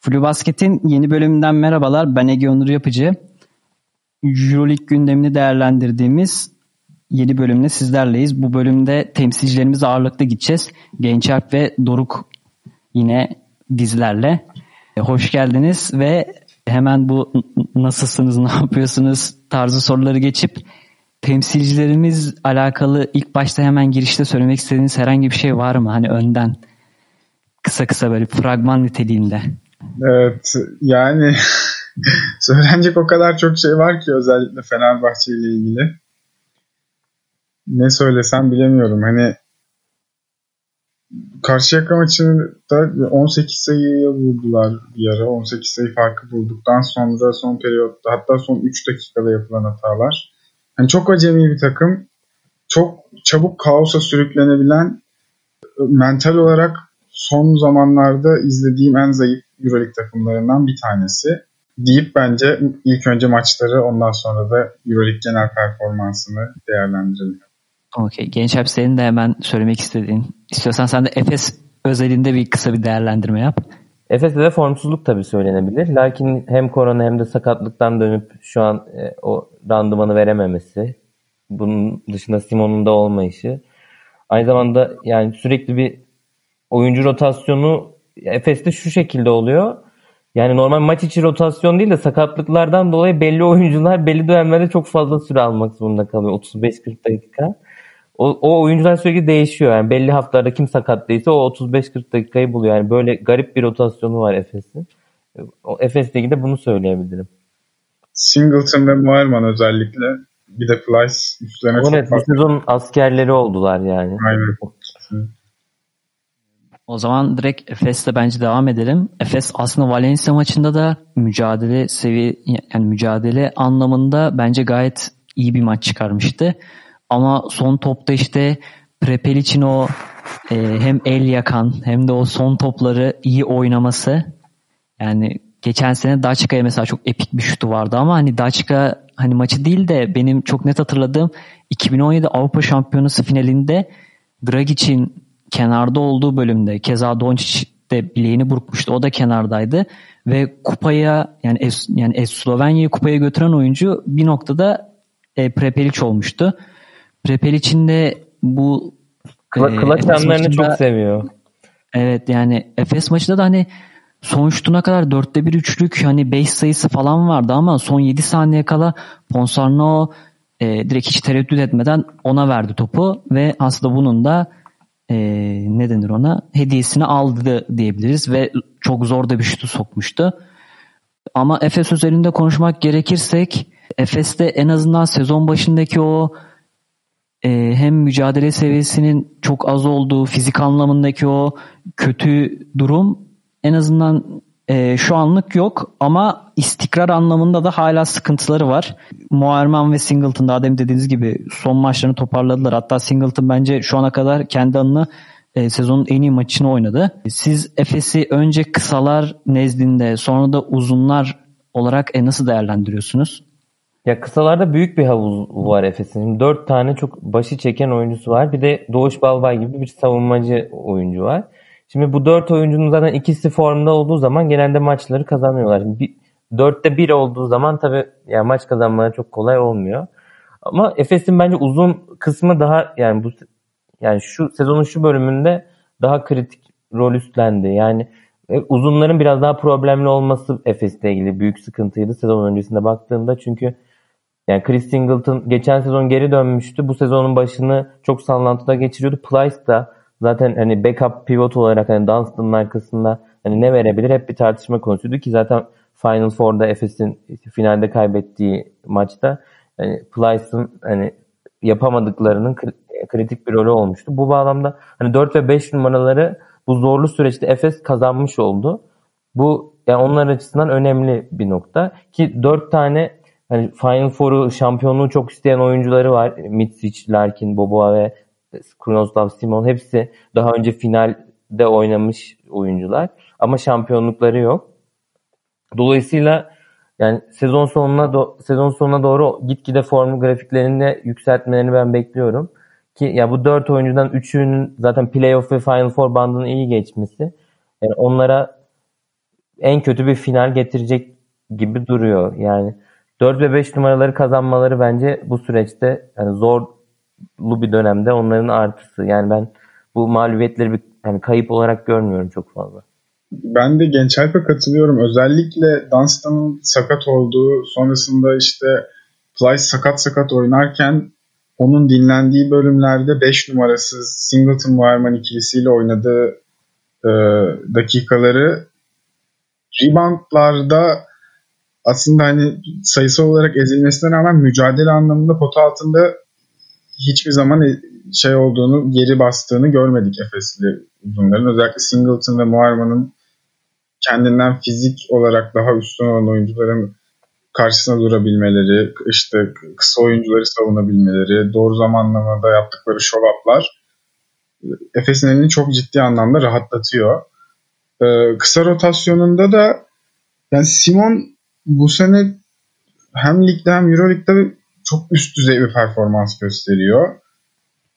Flu Basket'in yeni bölümünden merhabalar. Ben Ege Onur Yapıcı. Euroleague gündemini değerlendirdiğimiz yeni bölümle sizlerleyiz. Bu bölümde temsilcilerimiz ağırlıklı gideceğiz. Gençalp ve Doruk yine bizlerle. E, hoş geldiniz ve hemen bu nasılsınız, ne yapıyorsunuz tarzı soruları geçip temsilcilerimiz alakalı ilk başta hemen girişte söylemek istediğiniz herhangi bir şey var mı? Hani önden kısa kısa böyle fragman niteliğinde. Evet yani söylenecek o kadar çok şey var ki özellikle Fenerbahçe ile ilgili. Ne söylesem bilemiyorum. Hani Karşıyaka maçında 18 sayıya vurdular bir ara. 18 sayı farkı bulduktan sonra son periyotta hatta son 3 dakikada yapılan hatalar. Yani çok acemi bir takım. Çok çabuk kaosa sürüklenebilen mental olarak son zamanlarda izlediğim en zayıf Euroleague takımlarından bir tanesi. Deyip bence ilk önce maçları ondan sonra da Euroleague genel performansını değerlendirelim. Okey. Genç Alp senin de hemen söylemek istediğin. İstiyorsan sen de Efes özelinde bir kısa bir değerlendirme yap. Efes'te de formsuzluk tabii söylenebilir. Lakin hem korona hem de sakatlıktan dönüp şu an e, o randımanı verememesi. Bunun dışında Simon'un da olmayışı. Aynı zamanda yani sürekli bir oyuncu rotasyonu Efes'te şu şekilde oluyor. Yani normal maç içi rotasyon değil de sakatlıklardan dolayı belli oyuncular belli dönemlerde çok fazla süre almak zorunda kalıyor. 35-40 dakika. O, o oyuncular sürekli değişiyor. Yani belli haftalarda kim sakat değilse o 35-40 dakikayı buluyor. Yani böyle garip bir rotasyonu var Efes'in. O Efes'te de bunu söyleyebilirim. Singleton ve Moerman özellikle. Bir de Plyce üstlerine evet, çok bu sezon askerleri oldular yani. Aynen. O zaman direkt Efes'le bence devam edelim. Efes aslında Valencia maçında da mücadele seviye yani mücadele anlamında bence gayet iyi bir maç çıkarmıştı. Ama son topta işte Prepel için o e, hem el yakan hem de o son topları iyi oynaması yani geçen sene Daçka'ya mesela çok epik bir şutu vardı ama hani Daçka hani maçı değil de benim çok net hatırladığım 2017 Avrupa Şampiyonası finalinde Dragic'in kenarda olduğu bölümde keza Doncic de bileğini burkmuştu. O da kenardaydı ve kupaya yani es, yani es Slovenya'yı kupaya götüren oyuncu bir noktada e, Prepelic olmuştu. Prepelic'in de bu Kla, e, anlarını çok seviyor. Evet yani Efes maçında da hani son şutuna kadar dörtte bir üçlük hani 5 sayısı falan vardı ama son 7 saniye kala Ponsarno e, direkt hiç tereddüt etmeden ona verdi topu ve aslında bunun da e, ne denir ona hediyesini aldı diyebiliriz ve çok zor da bir şutu sokmuştu. Ama Efes özelinde konuşmak gerekirsek Efes'te en azından sezon başındaki o e, hem mücadele seviyesinin çok az olduğu fizik anlamındaki o kötü durum en azından e, şu anlık yok ama istikrar anlamında da hala sıkıntıları var. Moerman ve Singleton daha demin dediğiniz gibi son maçlarını toparladılar. Hatta Singleton bence şu ana kadar kendi adına e, sezonun en iyi maçını oynadı. Siz Efes'i önce kısalar nezdinde sonra da uzunlar olarak e, nasıl değerlendiriyorsunuz? Ya kısalarda büyük bir havuz var Efes'in. Dört tane çok başı çeken oyuncusu var. Bir de Doğuş Balbay gibi bir savunmacı oyuncu var. Şimdi bu dört oyuncunun zaten ikisi formda olduğu zaman genelde maçları kazanıyorlar. Şimdi bir, dörtte bir olduğu zaman tabii yani maç kazanmaya çok kolay olmuyor. Ama Efes'in bence uzun kısmı daha yani bu yani şu sezonun şu bölümünde daha kritik rol üstlendi. Yani e, uzunların biraz daha problemli olması Efes'le ilgili büyük sıkıntıydı sezon öncesinde baktığımda. Çünkü yani Chris Singleton geçen sezon geri dönmüştü. Bu sezonun başını çok sallantıda geçiriyordu. Plyce da zaten hani backup pivot olarak hani Dunstan'ın arkasında hani ne verebilir hep bir tartışma konusuydu ki zaten Final Four'da Efes'in finalde kaybettiği maçta hani Plyce'ın hani yapamadıklarının kritik bir rolü olmuştu. Bu bağlamda hani 4 ve 5 numaraları bu zorlu süreçte Efes kazanmış oldu. Bu yani onlar açısından önemli bir nokta ki 4 tane hani Final Four'u şampiyonluğu çok isteyen oyuncuları var. Mitsic, Larkin, Boboa ve Krunoslav Simon hepsi daha önce finalde oynamış oyuncular ama şampiyonlukları yok. Dolayısıyla yani sezon sonuna do- sezon sonuna doğru gitgide formu grafiklerinde yükseltmelerini ben bekliyorum. Ki ya bu dört oyuncudan üçünün zaten playoff ve Final Four bandının iyi geçmesi yani onlara en kötü bir final getirecek gibi duruyor. Yani 4 ve 5 numaraları kazanmaları bence bu süreçte yani zorlu bir dönemde onların artısı. Yani ben bu mağlubiyetleri bir yani kayıp olarak görmüyorum çok fazla. Ben de Genç Alp'e katılıyorum. Özellikle Dunstan'ın sakat olduğu sonrasında işte Plyce sakat sakat oynarken onun dinlendiği bölümlerde 5 numarası Singleton Wireman ikilisiyle oynadığı e, dakikaları reboundlarda aslında hani sayısal olarak ezilmesine rağmen mücadele anlamında pota altında hiçbir zaman e, şey olduğunu, geri bastığını görmedik Efesli uzunların. Özellikle Singleton ve Muharman'ın kendinden fizik olarak daha üstün olan oyuncuların karşısına durabilmeleri, işte kısa oyuncuları savunabilmeleri, doğru zamanlamada yaptıkları show-up'lar Efes'in elini çok ciddi anlamda rahatlatıyor. Ee, kısa rotasyonunda da yani Simon bu sene hem ligde hem Euroleague'de çok üst düzey bir performans gösteriyor.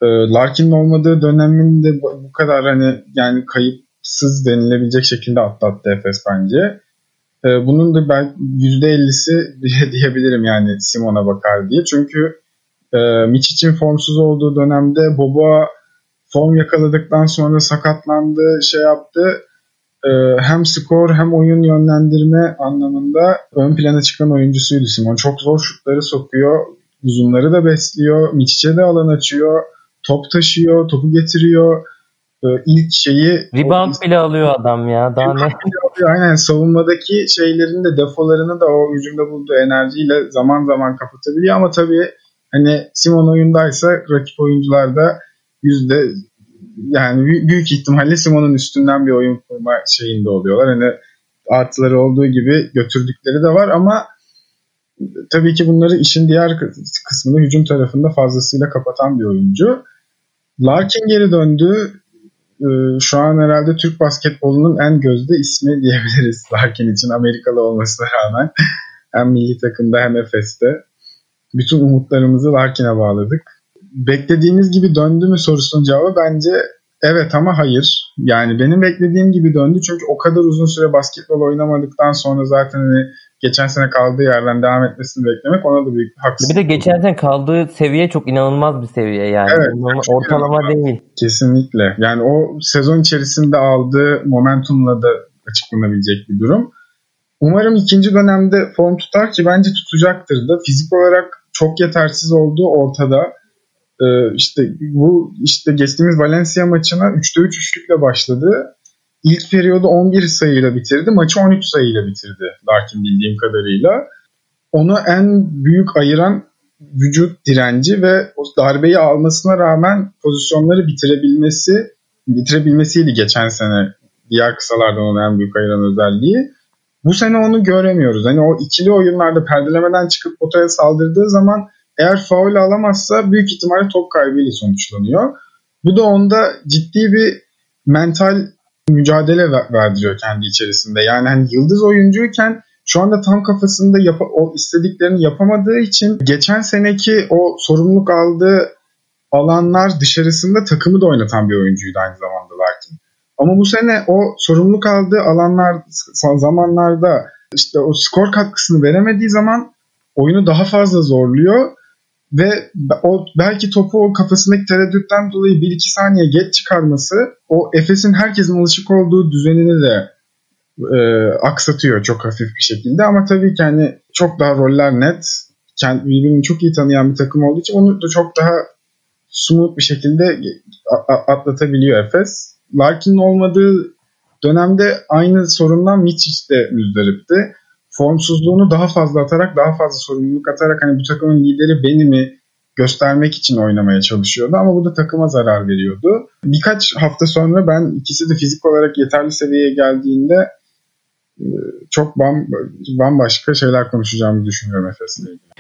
Ee, Larkin'in olmadığı döneminde bu kadar hani yani kayıpsız denilebilecek şekilde atlattı Efes bence. Ee, bunun da ben %50'si diyebilirim yani Simon'a bakar diye. Çünkü e, Miçic'in formsuz olduğu dönemde Boboa form yakaladıktan sonra sakatlandı, şey yaptı. Ee, hem skor hem oyun yönlendirme anlamında ön plana çıkan oyuncusuydu Simon. Çok zor şutları sokuyor. Uzunları da besliyor. Miçic'e de alan açıyor. Top taşıyor, topu getiriyor. Ee, ilk şeyi... Rebound bile alıyor adam ya. Daha ne? Alıyor. Aynen savunmadaki şeylerin de defolarını da o hücumda bulduğu enerjiyle zaman zaman kapatabiliyor ama tabii hani Simon oyundaysa rakip oyuncular da yüzde yani büyük ihtimalle Simon'un üstünden bir oyun kurma şeyinde oluyorlar. Hani artıları olduğu gibi götürdükleri de var ama tabii ki bunları işin diğer kısmını hücum tarafında fazlasıyla kapatan bir oyuncu. Larkin geri döndü. Ee, şu an herhalde Türk basketbolunun en gözde ismi diyebiliriz Larkin için Amerikalı olmasına rağmen. hem milli takımda hem Efes'te. Bütün umutlarımızı Larkin'e bağladık. Beklediğimiz gibi döndü mü sorusunun cevabı bence evet ama hayır. Yani benim beklediğim gibi döndü çünkü o kadar uzun süre basketbol oynamadıktan sonra zaten hani geçen sene kaldığı yerden devam etmesini beklemek ona da büyük haksızlık. Bir de geçen sene kaldığı seviye çok inanılmaz bir seviye yani. Evet, ortalama inanılmaz. değil. Kesinlikle. Yani o sezon içerisinde aldığı momentumla da açıklanabilecek bir durum. Umarım ikinci dönemde form tutar ki bence tutacaktır da. Fizik olarak çok yetersiz olduğu ortada. Ee, işte bu işte geçtiğimiz Valencia maçına 3'te 3 üçlükle başladı. İlk periyodu 11 sayıyla bitirdi. Maçı 13 sayıyla bitirdi Larkin bildiğim kadarıyla. Onu en büyük ayıran vücut direnci ve o darbeyi almasına rağmen pozisyonları bitirebilmesi bitirebilmesiydi geçen sene diğer kısalardan onun en büyük ayıran özelliği. Bu sene onu göremiyoruz. Hani o ikili oyunlarda perdelemeden çıkıp potaya saldırdığı zaman eğer faul alamazsa büyük ihtimalle top kaybıyla sonuçlanıyor. Bu da onda ciddi bir mental mücadele verdiriyor kendi içerisinde. Yani hani yıldız oyuncuyken şu anda tam kafasında yap o istediklerini yapamadığı için geçen seneki o sorumluluk aldığı alanlar dışarısında takımı da oynatan bir oyuncuydu aynı zamanda Larkin. Ama bu sene o sorumluluk aldığı alanlar zamanlarda işte o skor katkısını veremediği zaman oyunu daha fazla zorluyor ve o belki topu o kafasındaki tereddütten dolayı 1-2 saniye geç çıkarması o Efes'in herkesin alışık olduğu düzenini de e, aksatıyor çok hafif bir şekilde ama tabii ki hani çok daha roller net kendi birbirini çok iyi tanıyan bir takım olduğu için onu da çok daha smooth bir şekilde atlatabiliyor Efes. Larkin'in olmadığı dönemde aynı sorundan Miçic de müzdaripti formsuzluğunu daha fazla atarak, daha fazla sorumluluk atarak hani bu takımın lideri benimi göstermek için oynamaya çalışıyordu ama bu da takıma zarar veriyordu. Birkaç hafta sonra ben ikisi de fizik olarak yeterli seviyeye geldiğinde e, çok bambaşka şeyler konuşacağımı düşünüyorum Efes'le ilgili.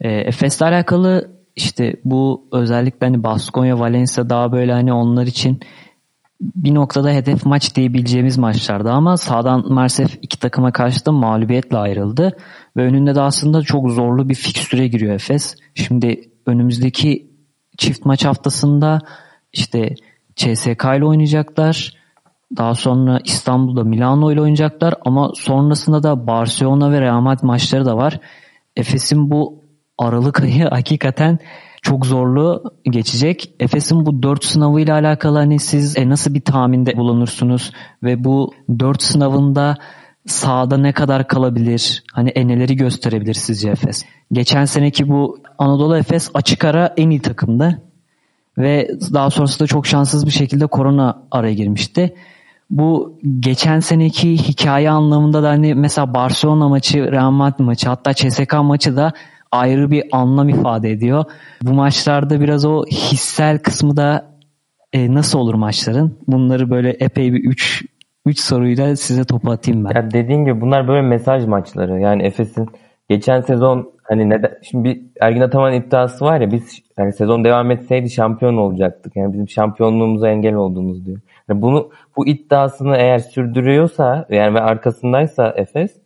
E, Efes'le alakalı işte bu özellikle hani Baskonya, Valencia daha böyle hani onlar için bir noktada hedef maç diyebileceğimiz maçlarda ama sağdan maalesef iki takıma karşı da mağlubiyetle ayrıldı. Ve önünde de aslında çok zorlu bir fikstüre giriyor Efes. Şimdi önümüzdeki çift maç haftasında işte CSK ile oynayacaklar. Daha sonra İstanbul'da Milano ile oynayacaklar ama sonrasında da Barcelona ve Real Madrid maçları da var. Efes'in bu Aralık ayı hakikaten çok zorlu geçecek. Efes'in bu dört sınavı ile alakalı hani siz e, nasıl bir tahminde bulunursunuz ve bu dört sınavında sahada ne kadar kalabilir? Hani e, neleri gösterebilir sizce Efes? Geçen seneki bu Anadolu Efes açık ara en iyi takımdı. Ve daha sonrasında çok şanssız bir şekilde korona araya girmişti. Bu geçen seneki hikaye anlamında da hani mesela Barcelona maçı, Real Madrid maçı hatta CSK maçı da ayrı bir anlam ifade ediyor. Bu maçlarda biraz o hissel kısmı da e, nasıl olur maçların? Bunları böyle epey bir 3 3 soruyla size topu atayım ben. Ya dediğin gibi bunlar böyle mesaj maçları. Yani Efes'in geçen sezon hani neden şimdi bir Ergin Ataman iddiası var ya biz yani sezon devam etseydi şampiyon olacaktık. Yani bizim şampiyonluğumuza engel olduğumuz diyor. Yani bunu bu iddiasını eğer sürdürüyorsa yani ve arkasındaysa Efes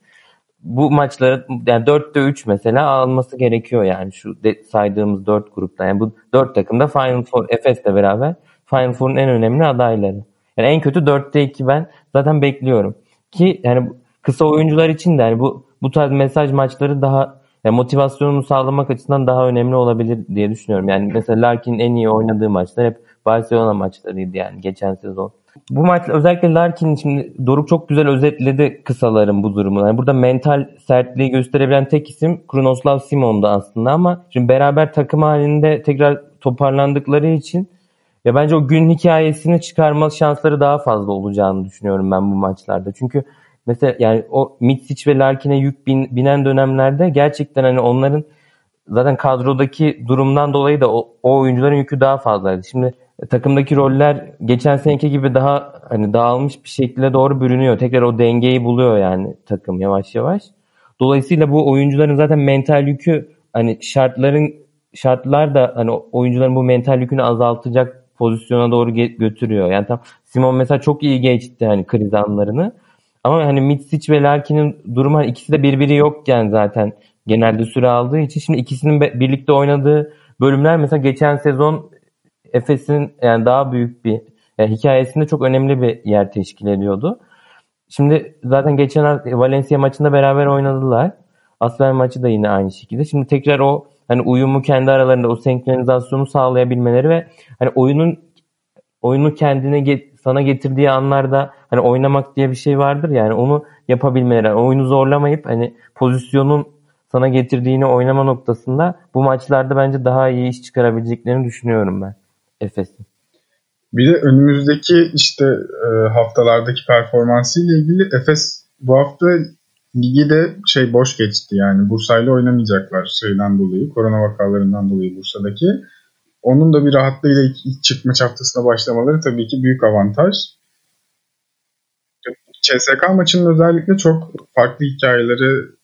bu maçları yani 4'te 3 mesela alması gerekiyor yani şu de, saydığımız 4 grupta. Yani bu 4 takım da Final Four Efes'le beraber Final Four'un en önemli adayları. Yani en kötü 4'te 2 ben zaten bekliyorum. Ki yani kısa oyuncular için de yani bu bu tarz mesaj maçları daha yani motivasyonunu sağlamak açısından daha önemli olabilir diye düşünüyorum. Yani mesela Larkin'in en iyi oynadığı maçlar hep Barcelona maçlarıydı yani geçen sezon. Bu maç özellikle Larkin şimdi Doruk çok güzel özetledi kısaların bu durumunu. Yani burada mental sertliği gösterebilen tek isim Krunoslav Simon'du aslında ama şimdi beraber takım halinde tekrar toparlandıkları için ya bence o gün hikayesini çıkarma şansları daha fazla olacağını düşünüyorum ben bu maçlarda. Çünkü mesela yani o Mitsic ve Larkin'e yük bin, binen dönemlerde gerçekten hani onların zaten kadrodaki durumdan dolayı da o, o oyuncuların yükü daha fazlaydı. Şimdi takımdaki roller geçen seneki gibi daha hani dağılmış bir şekilde doğru bürünüyor. Tekrar o dengeyi buluyor yani takım yavaş yavaş. Dolayısıyla bu oyuncuların zaten mental yükü hani şartların şartlar da hani oyuncuların bu mental yükünü azaltacak pozisyona doğru götürüyor. Yani tam Simon mesela çok iyi geçti hani kriz anlarını. Ama hani Mitsic ve Larkin'in durumu hani ikisi de birbiri yokken zaten genelde süre aldığı için şimdi ikisinin birlikte oynadığı bölümler mesela geçen sezon Efes'in yani daha büyük bir yani hikayesinde çok önemli bir yer teşkil ediyordu. Şimdi zaten geçen Valencia maçında beraber oynadılar. Aslan maçı da yine aynı şekilde. Şimdi tekrar o hani uyumu kendi aralarında o senkronizasyonu sağlayabilmeleri ve hani oyunun oyunu kendine get, sana getirdiği anlarda hani oynamak diye bir şey vardır yani onu yapabilmeleri. Yani oyunu zorlamayıp hani pozisyonun sana getirdiğini oynama noktasında bu maçlarda bence daha iyi iş çıkarabileceklerini düşünüyorum ben Efes'in. Bir de önümüzdeki işte e, haftalardaki performansıyla ilgili Efes bu hafta ligi de şey boş geçti yani Bursa'yla oynamayacaklar şeyden dolayı korona vakalarından dolayı Bursa'daki. Onun da bir rahatlığıyla ilk, ilk çıkma haftasına başlamaları tabii ki büyük avantaj. CSK maçının özellikle çok farklı hikayeleri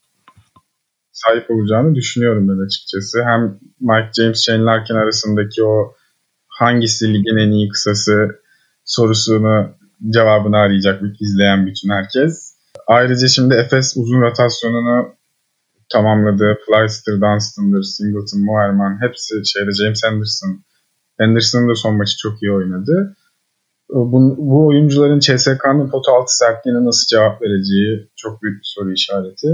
sahip olacağını düşünüyorum ben açıkçası. Hem Mike James, Shane Larkin arasındaki o hangisi ligin en iyi kısası sorusunu cevabını arayacak izleyen bütün herkes. Ayrıca şimdi Efes uzun rotasyonunu tamamladı. Flyster, Dunstan'dır, Singleton, Moerman hepsi şeyde James Anderson. Anderson'ın da son maçı çok iyi oynadı. Bu, bu oyuncuların CSK'nın pot altı sertliğine nasıl cevap vereceği çok büyük bir soru işareti.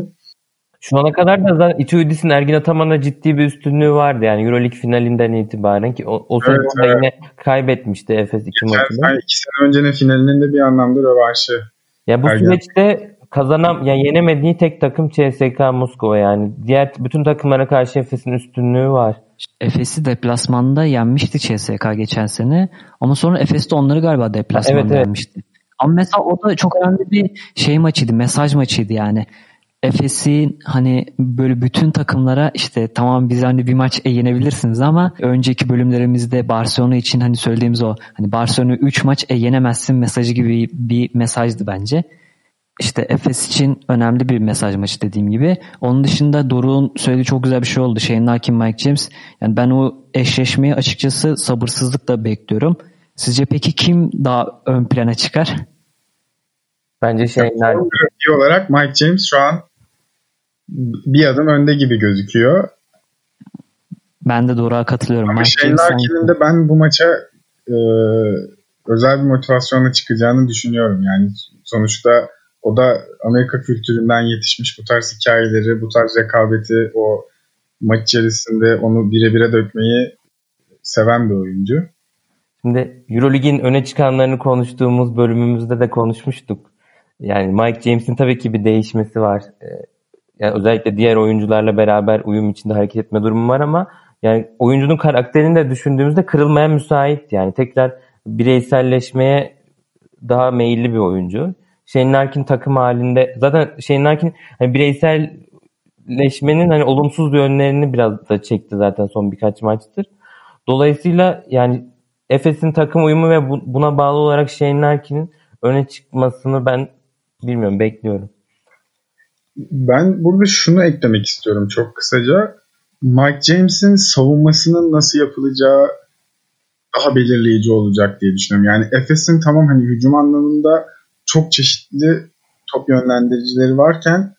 Şu ana kadar da zaten Ituidis'in Ergin Ataman'a ciddi bir üstünlüğü vardı yani Euroleague finalinden itibaren ki o, o evet, evet. yine kaybetmişti Efes iki maçını. Yani iki sene öncenin finalinin de bir anlamda rövanşı. Ya bu Ergin. süreçte kazanam yani yenemediği tek takım CSK Moskova yani. Diğer bütün takımlara karşı Efes'in üstünlüğü var. Efes'i deplasmanda yenmişti CSK geçen sene ama sonra Efes de onları galiba deplasmanda evet, evet. yenmişti. Ama mesela o da çok önemli bir şey maçıydı, mesaj maçıydı yani. Efes'in hani böyle bütün takımlara işte tamam biz hani bir maç e, yenebilirsiniz ama önceki bölümlerimizde Barcelona için hani söylediğimiz o hani Barcelona 3 maç e, yenemezsin mesajı gibi bir mesajdı bence. İşte Efes için önemli bir mesaj maçı dediğim gibi. Onun dışında Doruk'un söylediği çok güzel bir şey oldu. Shane Larkin, Mike James. Yani ben o eşleşmeyi açıkçası sabırsızlıkla bekliyorum. Sizce peki kim daha ön plana çıkar? Bence Shane Larkin. olarak Mike James şu an bir adım önde gibi gözüküyor. Ben de Doruk'a katılıyorum. Ama Shane Larkin'in de ben bu maça e, özel bir motivasyonla çıkacağını düşünüyorum. Yani sonuçta o da Amerika kültüründen yetişmiş bu tarz hikayeleri, bu tarz rekabeti, o maç içerisinde onu bire bire dökmeyi seven bir oyuncu. Şimdi Eurolig'in öne çıkanlarını konuştuğumuz bölümümüzde de konuşmuştuk. Yani Mike James'in tabii ki bir değişmesi var. Yani özellikle diğer oyuncularla beraber uyum içinde hareket etme durumu var ama yani oyuncunun karakterini de düşündüğümüzde kırılmaya müsait. Yani tekrar bireyselleşmeye daha meyilli bir oyuncu. Shane Larkin takım halinde zaten Shane Larkin hani bireyselleşmenin hani olumsuz yönlerini biraz da çekti zaten son birkaç maçtır. Dolayısıyla yani Efes'in takım uyumu ve buna bağlı olarak Shane Larkin'in öne çıkmasını ben bilmiyorum bekliyorum. Ben burada şunu eklemek istiyorum çok kısaca. Mike James'in savunmasının nasıl yapılacağı daha belirleyici olacak diye düşünüyorum. Yani Efes'in tamam hani hücum anlamında çok çeşitli top yönlendiricileri varken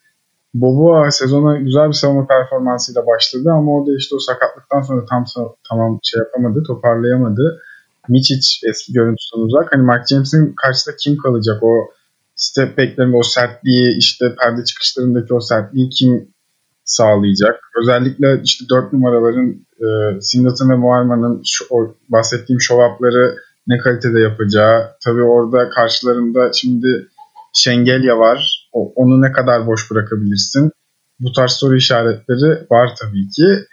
Boboa sezona güzel bir savunma performansıyla başladı ama o da işte o sakatlıktan sonra tam tamam şey yapamadı, toparlayamadı. Miçic eski görüntüsünden uzak. Hani Mike James'in karşısında kim kalacak? O step back'lerinde o sertliği, işte perde çıkışlarındaki o sertliği kim sağlayacak? Özellikle işte dört numaraların e, Singleton ve Moerman'ın bahsettiğim show up'ları ne kalitede yapacağı. Tabii orada karşılarında şimdi Şengelya var. O, onu ne kadar boş bırakabilirsin? Bu tarz soru işaretleri var tabii ki.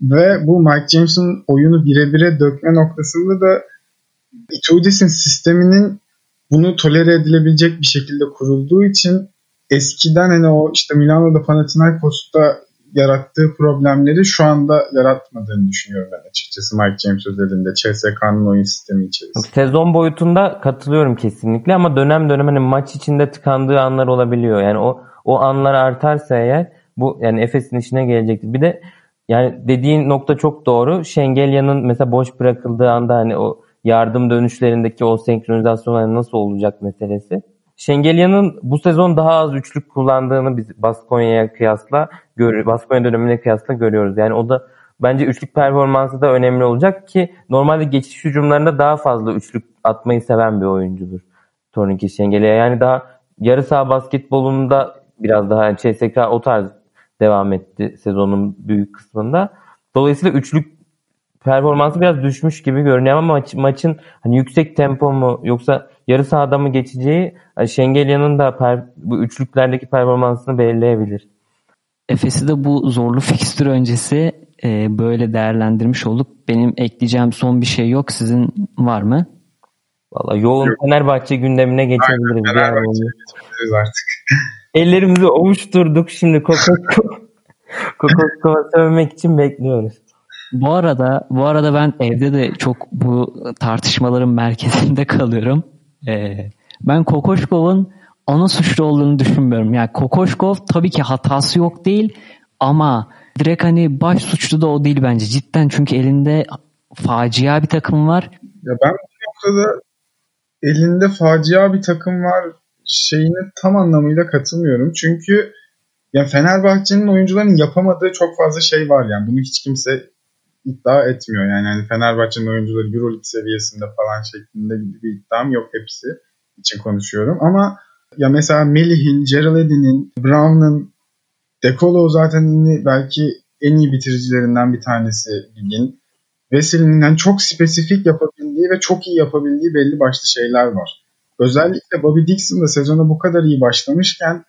Ve bu Mike James'in oyunu birebire dökme noktasında da Itudis'in sisteminin bunu tolere edilebilecek bir şekilde kurulduğu için eskiden hani o işte Milano'da Panathinaikos'ta yarattığı problemleri şu anda yaratmadığını düşünüyorum ben açıkçası Mike James özelinde CSK'nın oyun sistemi içerisinde. Sezon boyutunda katılıyorum kesinlikle ama dönem dönem hani maç içinde tıkandığı anlar olabiliyor. Yani o o anlar artarsa eğer bu yani Efes'in işine gelecektir. Bir de yani dediğin nokta çok doğru. Şengelya'nın mesela boş bırakıldığı anda hani o yardım dönüşlerindeki o senkronizasyonlar nasıl olacak meselesi. Şengelya'nın bu sezon daha az üçlük kullandığını biz Baskonya'ya kıyasla görüyoruz. Baskonya dönemine kıyasla görüyoruz. Yani o da bence üçlük performansı da önemli olacak ki normalde geçiş hücumlarında daha fazla üçlük atmayı seven bir oyuncudur. Tornike Şengelya. Yani daha yarı saha basketbolunda biraz daha yani CSK o tarz devam etti sezonun büyük kısmında. Dolayısıyla üçlük performansı biraz düşmüş gibi görünüyor ama maç, maçın hani yüksek tempo mu yoksa yarı sahada mı geçeceği Şengelya'nın da per, bu üçlüklerdeki performansını belirleyebilir. Efes'i de bu zorlu fikstür öncesi e, böyle değerlendirmiş olduk. Benim ekleyeceğim son bir şey yok. Sizin var mı? Valla yoğun yok. Fenerbahçe gündemine geçebiliriz. Aynen, Fenerbahçe'ye geçebiliriz artık. Ellerimizi ovuşturduk. Şimdi Kokoskova Kokoskova sövmek için bekliyoruz. Bu arada bu arada ben evde de çok bu tartışmaların merkezinde kalıyorum. Ee, ben Kokoşkov'un ana suçlu olduğunu düşünmüyorum. Yani Kokoşkov tabii ki hatası yok değil ama direkt hani baş suçlu da o değil bence. Cidden çünkü elinde facia bir takım var. Ya ben bu noktada elinde facia bir takım var şeyine tam anlamıyla katılmıyorum. Çünkü ya Fenerbahçe'nin oyuncuların yapamadığı çok fazla şey var yani. Bunu hiç kimse iddia etmiyor. Yani hani Fenerbahçe'nin oyuncuları Euroleague seviyesinde falan şeklinde gibi bir iddiam yok hepsi için konuşuyorum. Ama ya mesela Melih'in, Gerald Eddy'nin, Brown'ın, Dekolo zaten belki en iyi bitiricilerinden bir tanesi ligin. Veseli'nin yani çok spesifik yapabildiği ve çok iyi yapabildiği belli başlı şeyler var. Özellikle Bobby Dixon da sezona bu kadar iyi başlamışken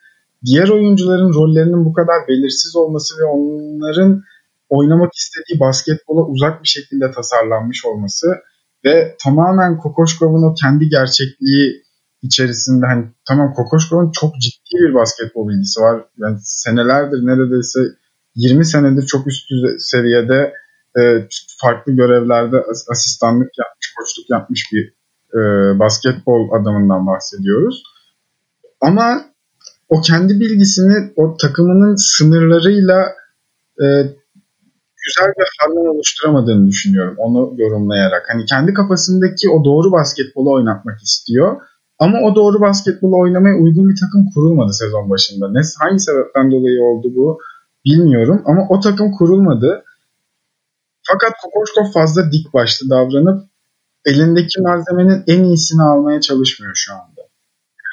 diğer oyuncuların rollerinin bu kadar belirsiz olması ve onların oynamak istediği basketbola uzak bir şekilde tasarlanmış olması ve tamamen Kokoşkov'un o kendi gerçekliği içerisinde hani tamam Kokoşkov'un çok ciddi bir basketbol bilgisi var. Yani senelerdir neredeyse 20 senedir çok üst seviyede e, farklı görevlerde asistanlık yapmış, koçluk yapmış bir e, basketbol adamından bahsediyoruz. Ama o kendi bilgisini o takımının sınırlarıyla e, güzel bir harman oluşturamadığını düşünüyorum onu yorumlayarak. Hani kendi kafasındaki o doğru basketbolu oynatmak istiyor. Ama o doğru basketbolu oynamaya uygun bir takım kurulmadı sezon başında. Ne, hangi sebepten dolayı oldu bu bilmiyorum ama o takım kurulmadı. Fakat Kokoşkov fazla dik başlı davranıp elindeki malzemenin en iyisini almaya çalışmıyor şu anda.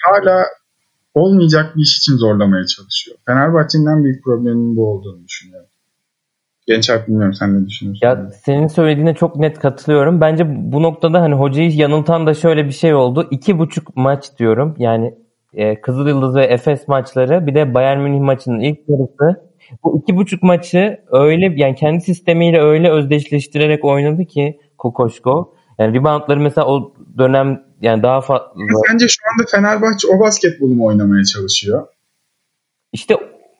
Hala olmayacak bir iş için zorlamaya çalışıyor. Fenerbahçe'nin en büyük probleminin bu olduğunu düşünüyorum. Genç Alp bilmiyorum sen ne düşünüyorsun? Ya senin söylediğine çok net katılıyorum. Bence bu noktada hani hocayı yanıltan da şöyle bir şey oldu. İki buçuk maç diyorum. Yani e, Kızılyıldız ve Efes maçları bir de Bayern Münih maçının ilk yarısı. Bu iki buçuk maçı öyle yani kendi sistemiyle öyle özdeşleştirerek oynadı ki Kokoşko. Yani reboundları mesela o dönem yani daha fazla. Sence şu anda Fenerbahçe o basketbolu mu oynamaya çalışıyor? İşte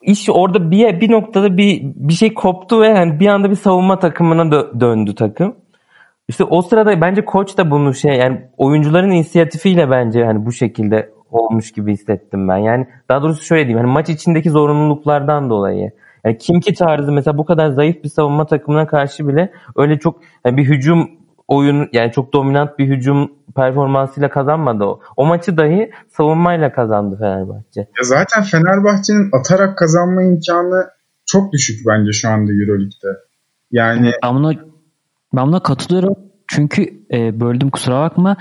iş orada bir bir noktada bir bir şey koptu ve hani bir anda bir savunma takımına dö- döndü takım. İşte o sırada bence koç da bunu şey yani oyuncuların inisiyatifiyle bence hani bu şekilde olmuş gibi hissettim ben. Yani daha doğrusu şöyle diyeyim. Hani maç içindeki zorunluluklardan dolayı. Yani kim ki tarzı mesela bu kadar zayıf bir savunma takımına karşı bile öyle çok yani bir hücum oyun yani çok dominant bir hücum performansıyla kazanmadı o. O maçı dahi savunmayla kazandı Fenerbahçe. Ya zaten Fenerbahçe'nin atarak kazanma imkanı çok düşük bence şu anda EuroLeague'de. Yani ben buna, ben buna katılıyorum. Çünkü e, böldüm kusura bakma.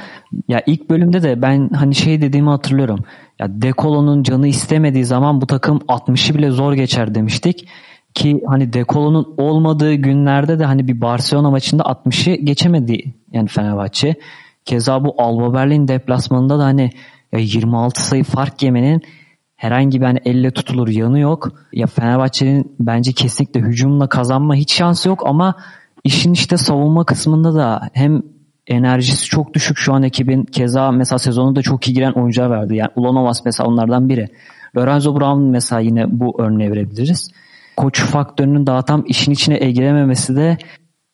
Ya ilk bölümde de ben hani şey dediğimi hatırlıyorum. Ya Dekolo'nun canı istemediği zaman bu takım 60'ı bile zor geçer demiştik. Ki hani Dekolo'nun olmadığı günlerde de hani bir Barcelona maçında 60'ı geçemedi yani Fenerbahçe. Keza bu Alba Berlin deplasmanında da hani ya 26 sayı fark yemenin herhangi bir hani elle tutulur yanı yok. Ya Fenerbahçe'nin bence kesinlikle hücumla kazanma hiç şansı yok ama işin işte savunma kısmında da hem enerjisi çok düşük şu an ekibin. Keza mesela sezonu da çok iyi giren oyuncular verdi. Yani Ulanovas mesela onlardan biri. Lorenzo Brown mesela yine bu örneği verebiliriz. Koç faktörünün daha tam işin içine girememesi de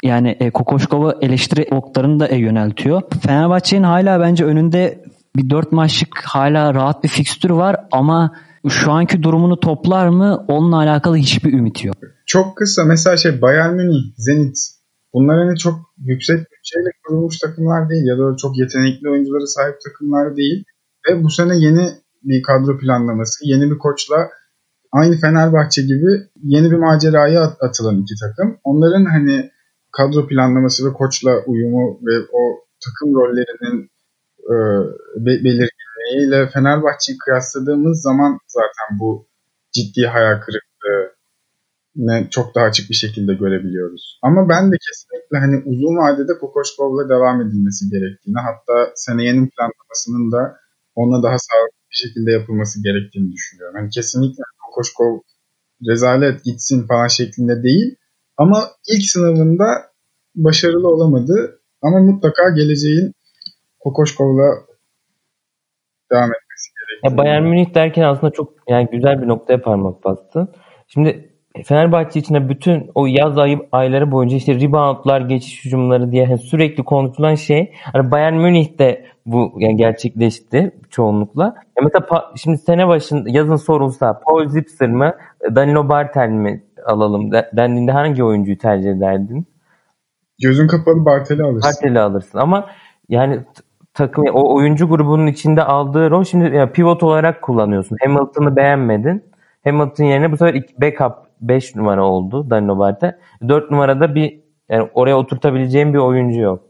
yani e, Kokoşkov'u eleştiri oklarını da e, yöneltiyor. Fenerbahçe'nin hala bence önünde bir dört maçlık hala rahat bir fikstür var ama şu anki durumunu toplar mı onunla alakalı hiçbir ümit yok. Çok kısa mesela şey Bayern Münih, Zenit bunlar hani çok yüksek bütçeyle kurulmuş takımlar değil ya da çok yetenekli oyuncuları sahip takımlar değil ve bu sene yeni bir kadro planlaması, yeni bir koçla aynı Fenerbahçe gibi yeni bir maceraya atılan iki takım. Onların hani kadro planlaması ve koçla uyumu ve o takım rollerinin e, belirginliğiyle Fenerbahçe'yi kıyasladığımız zaman zaten bu ciddi hayal kırıklığı ne çok daha açık bir şekilde görebiliyoruz. Ama ben de kesinlikle hani uzun vadede Kokoşkov'la devam edilmesi gerektiğini hatta seneyenin planlamasının da ona daha sağlıklı bir şekilde yapılması gerektiğini düşünüyorum. Yani kesinlikle Kokoşkov rezalet gitsin falan şeklinde değil ama ilk sınavında başarılı olamadı ama mutlaka geleceğin Kokoşkov'la devam etmesi gerekiyor. Ya Bayern Münih derken aslında çok yani güzel bir noktaya parmak bastı. Şimdi Fenerbahçe içinde bütün o yaz ayı, ayları boyunca işte reboundlar, geçiş hücumları diye hani sürekli konuşulan şey hani Bayern Münih'te bu yani gerçekleşti çoğunlukla. Ya mesela şimdi sene başında yazın sorulsa Paul Zipser mı Danilo Bartel mi alalım dendiğinde hangi oyuncuyu tercih ederdin? Gözün kapalı Bartel'i alırsın. Bartel'i alırsın ama yani takım o oyuncu grubunun içinde aldığı rol şimdi yani pivot olarak kullanıyorsun. Hamilton'ı beğenmedin. Hamilton yerine bu sefer backup 5 numara oldu Danilo Bartel. 4 numarada bir yani oraya oturtabileceğim bir oyuncu yok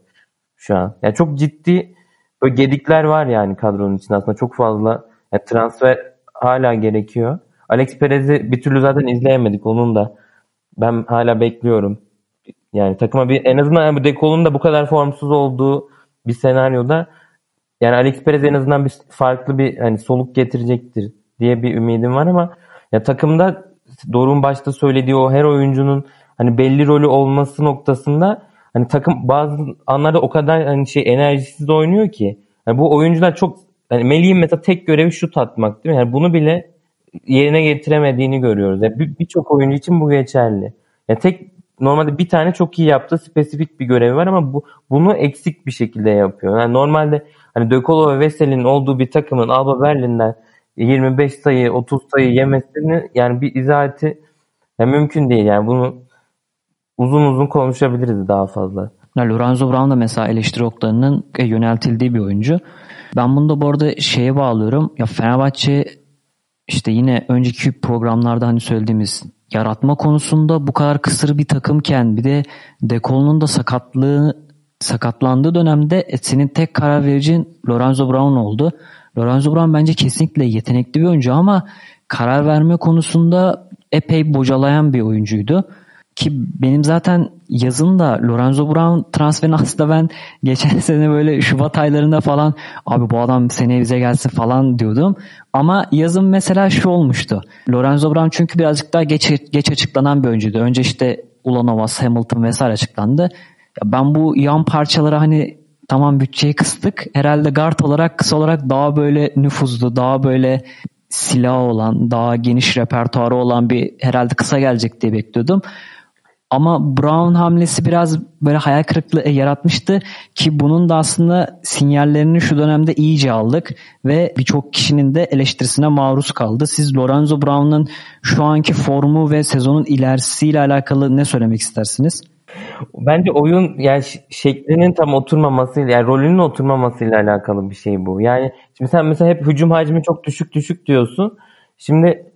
şu an. Yani çok ciddi böyle gedikler var yani kadronun içinde aslında çok fazla yani transfer hala gerekiyor. Alex Perez'i bir türlü zaten izleyemedik onun da. Ben hala bekliyorum. Yani takıma bir en azından yani Dekol'un da bu kadar formsuz olduğu bir senaryoda yani Alex Perez en azından bir farklı bir hani soluk getirecektir diye bir ümidim var ama ya takımda Doruk'un başta söylediği o her oyuncunun hani belli rolü olması noktasında hani takım bazı anlarda o kadar hani şey enerjisiz oynuyor ki yani bu oyuncular çok hani Melih'in mesela tek görevi şut atmak değil mi? Yani bunu bile yerine getiremediğini görüyoruz. Yani birçok bir oyuncu için bu geçerli. Yani tek normalde bir tane çok iyi yaptığı spesifik bir görevi var ama bu bunu eksik bir şekilde yapıyor. Yani normalde hani De Colo ve Vessel'in olduğu bir takımın Alba Berlin'den 25 sayı 30 sayı yemesini yani bir izahati yani mümkün değil. Yani bunu uzun uzun konuşabiliriz daha fazla. Yani Lorenzo Brown da mesela eleştiri oklarının e, yöneltildiği bir oyuncu. Ben bunu da bu arada şeye bağlıyorum. Ya Fenerbahçe işte yine önceki programlarda hani söylediğimiz yaratma konusunda bu kadar kısır bir takımken bir de Dekol'un da sakatlığı sakatlandığı dönemde e, senin tek karar vericin Lorenzo Brown oldu. Lorenzo Brown bence kesinlikle yetenekli bir oyuncu ama karar verme konusunda epey bocalayan bir oyuncuydu. Ki benim zaten yazın da Lorenzo Brown transferini aslında ben geçen sene böyle Şubat aylarında falan abi bu adam seneye bize gelsin falan diyordum. Ama yazın mesela şu olmuştu. Lorenzo Brown çünkü birazcık daha geç, geç açıklanan bir oyuncuydu. Önce işte Ulanovas, Hamilton vesaire açıklandı. Ya ben bu yan parçaları hani tamam bütçeyi kıstık. Herhalde guard olarak kısa olarak daha böyle nüfuzlu, daha böyle silah olan, daha geniş repertuarı olan bir herhalde kısa gelecek diye bekliyordum. Ama Brown hamlesi biraz böyle hayal kırıklığı yaratmıştı ki bunun da aslında sinyallerini şu dönemde iyice aldık ve birçok kişinin de eleştirisine maruz kaldı. Siz Lorenzo Brown'un şu anki formu ve sezonun ilerisiyle alakalı ne söylemek istersiniz? Bence oyun yani şeklinin tam oturmamasıyla yani rolünün oturmamasıyla alakalı bir şey bu. Yani şimdi sen mesela hep hücum hacmi çok düşük düşük diyorsun. Şimdi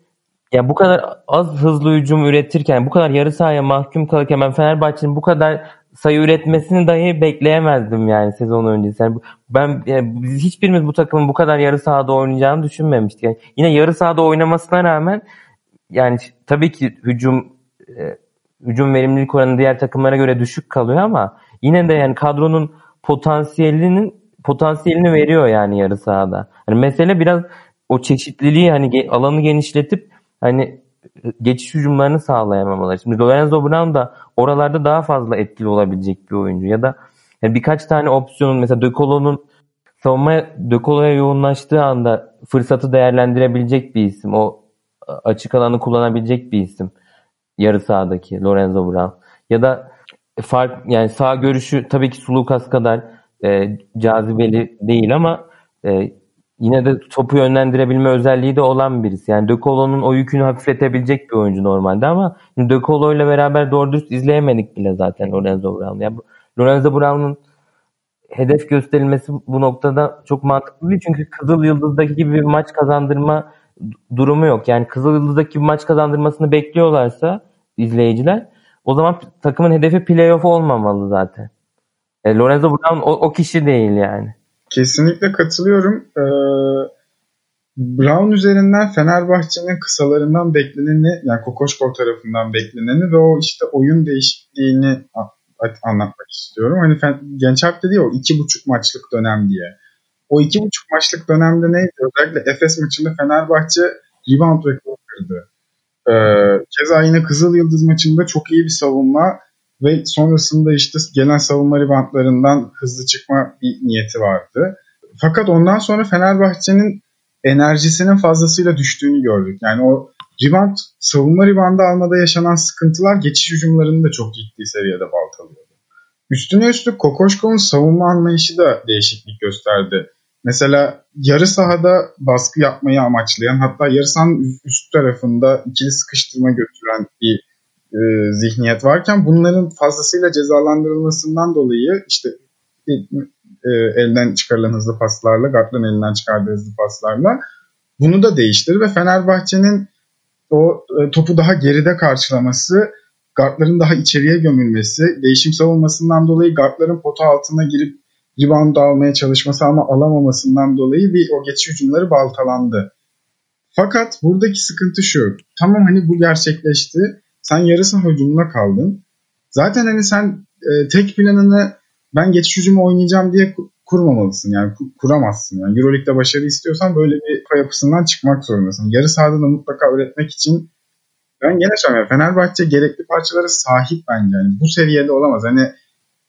ya bu kadar az hızlı hücum üretirken, bu kadar yarı sahaya mahkum kalırken ben Fenerbahçe'nin bu kadar sayı üretmesini dahi bekleyemezdim yani sezon öncesi. Yani ben yani biz hiçbirimiz bu takımın bu kadar yarı sahada oynayacağını düşünmemiştik. Yani yine yarı sahada oynamasına rağmen yani tabii ki hücum e, hücum verimlilik oranı diğer takımlara göre düşük kalıyor ama yine de yani kadronun potansiyelinin potansiyelini veriyor yani yarı sahada. Hani mesele biraz o çeşitliliği hani alanı genişletip hani geçiş hücumlarını sağlayamamaları. Şimdi Lorenzo Brown da oralarda daha fazla etkili olabilecek bir oyuncu. Ya da yani birkaç tane opsiyonun mesela De Colo'nun savunma De Colo'ya yoğunlaştığı anda fırsatı değerlendirebilecek bir isim. O açık alanı kullanabilecek bir isim. Yarı sahadaki Lorenzo Brown. Ya da fark yani sağ görüşü tabii ki Sulukas kadar e, cazibeli değil ama e, yine de topu yönlendirebilme özelliği de olan birisi. Yani De Colo'nun o yükünü hafifletebilecek bir oyuncu normalde ama De Colo ile beraber doğru dürüst izleyemedik bile zaten Lorenzo Brown. Yani Lorenzo Brown'un hedef gösterilmesi bu noktada çok mantıklı değil. Çünkü Kızıl Yıldız'daki gibi bir maç kazandırma durumu yok. Yani Kızıl Yıldız'daki bir maç kazandırmasını bekliyorlarsa izleyiciler o zaman takımın hedefi playoff olmamalı zaten. E, Lorenzo Brown o, o kişi değil yani. Kesinlikle katılıyorum. Ee, Brown üzerinden Fenerbahçe'nin kısalarından bekleneni yani Kokoşkov tarafından bekleneni ve o işte oyun değişikliğini anlatmak istiyorum. Hani Genç Alp dedi ya o iki buçuk maçlık dönem diye. O iki buçuk maçlık dönemde neydi? Özellikle Efes maçında Fenerbahçe rebound rekoru kırdı. Ee, keza yine Kızıl Yıldız maçında çok iyi bir savunma ve sonrasında işte gelen savunma ribantlarından hızlı çıkma bir niyeti vardı. Fakat ondan sonra Fenerbahçe'nin enerjisinin fazlasıyla düştüğünü gördük. Yani o ribant, savunma ribandı almada yaşanan sıkıntılar geçiş hücumlarını da çok ciddi seviyede baltalıyordu. Üstüne üstlük Kokoşko'nun savunma anlayışı da değişiklik gösterdi. Mesela yarı sahada baskı yapmayı amaçlayan hatta yarı sahanın üst tarafında ikili sıkıştırma götüren bir e, zihniyet varken bunların fazlasıyla cezalandırılmasından dolayı işte e, elden çıkarılan hızlı paslarla, Gatlan elinden çıkardığı hızlı paslarla bunu da değiştirir ve Fenerbahçe'nin o e, topu daha geride karşılaması, guardların daha içeriye gömülmesi, değişim savunmasından dolayı guardların pota altına girip rebound almaya çalışması ama alamamasından dolayı bir o geçiş hücumları baltalandı. Fakat buradaki sıkıntı şu. Tamam hani bu gerçekleşti. Sen yarısı hücumuna kaldın. Zaten hani sen e, tek planını ben geçiş hücumu oynayacağım diye kurmamalısın. Yani kuramazsın. Yani Euroleague'de başarı istiyorsan böyle bir yapısından çıkmak zorundasın. Yarı sahada da mutlaka üretmek için ben gene söylüyorum. Fenerbahçe gerekli parçalara sahip bence. Yani bu seviyede olamaz. Hani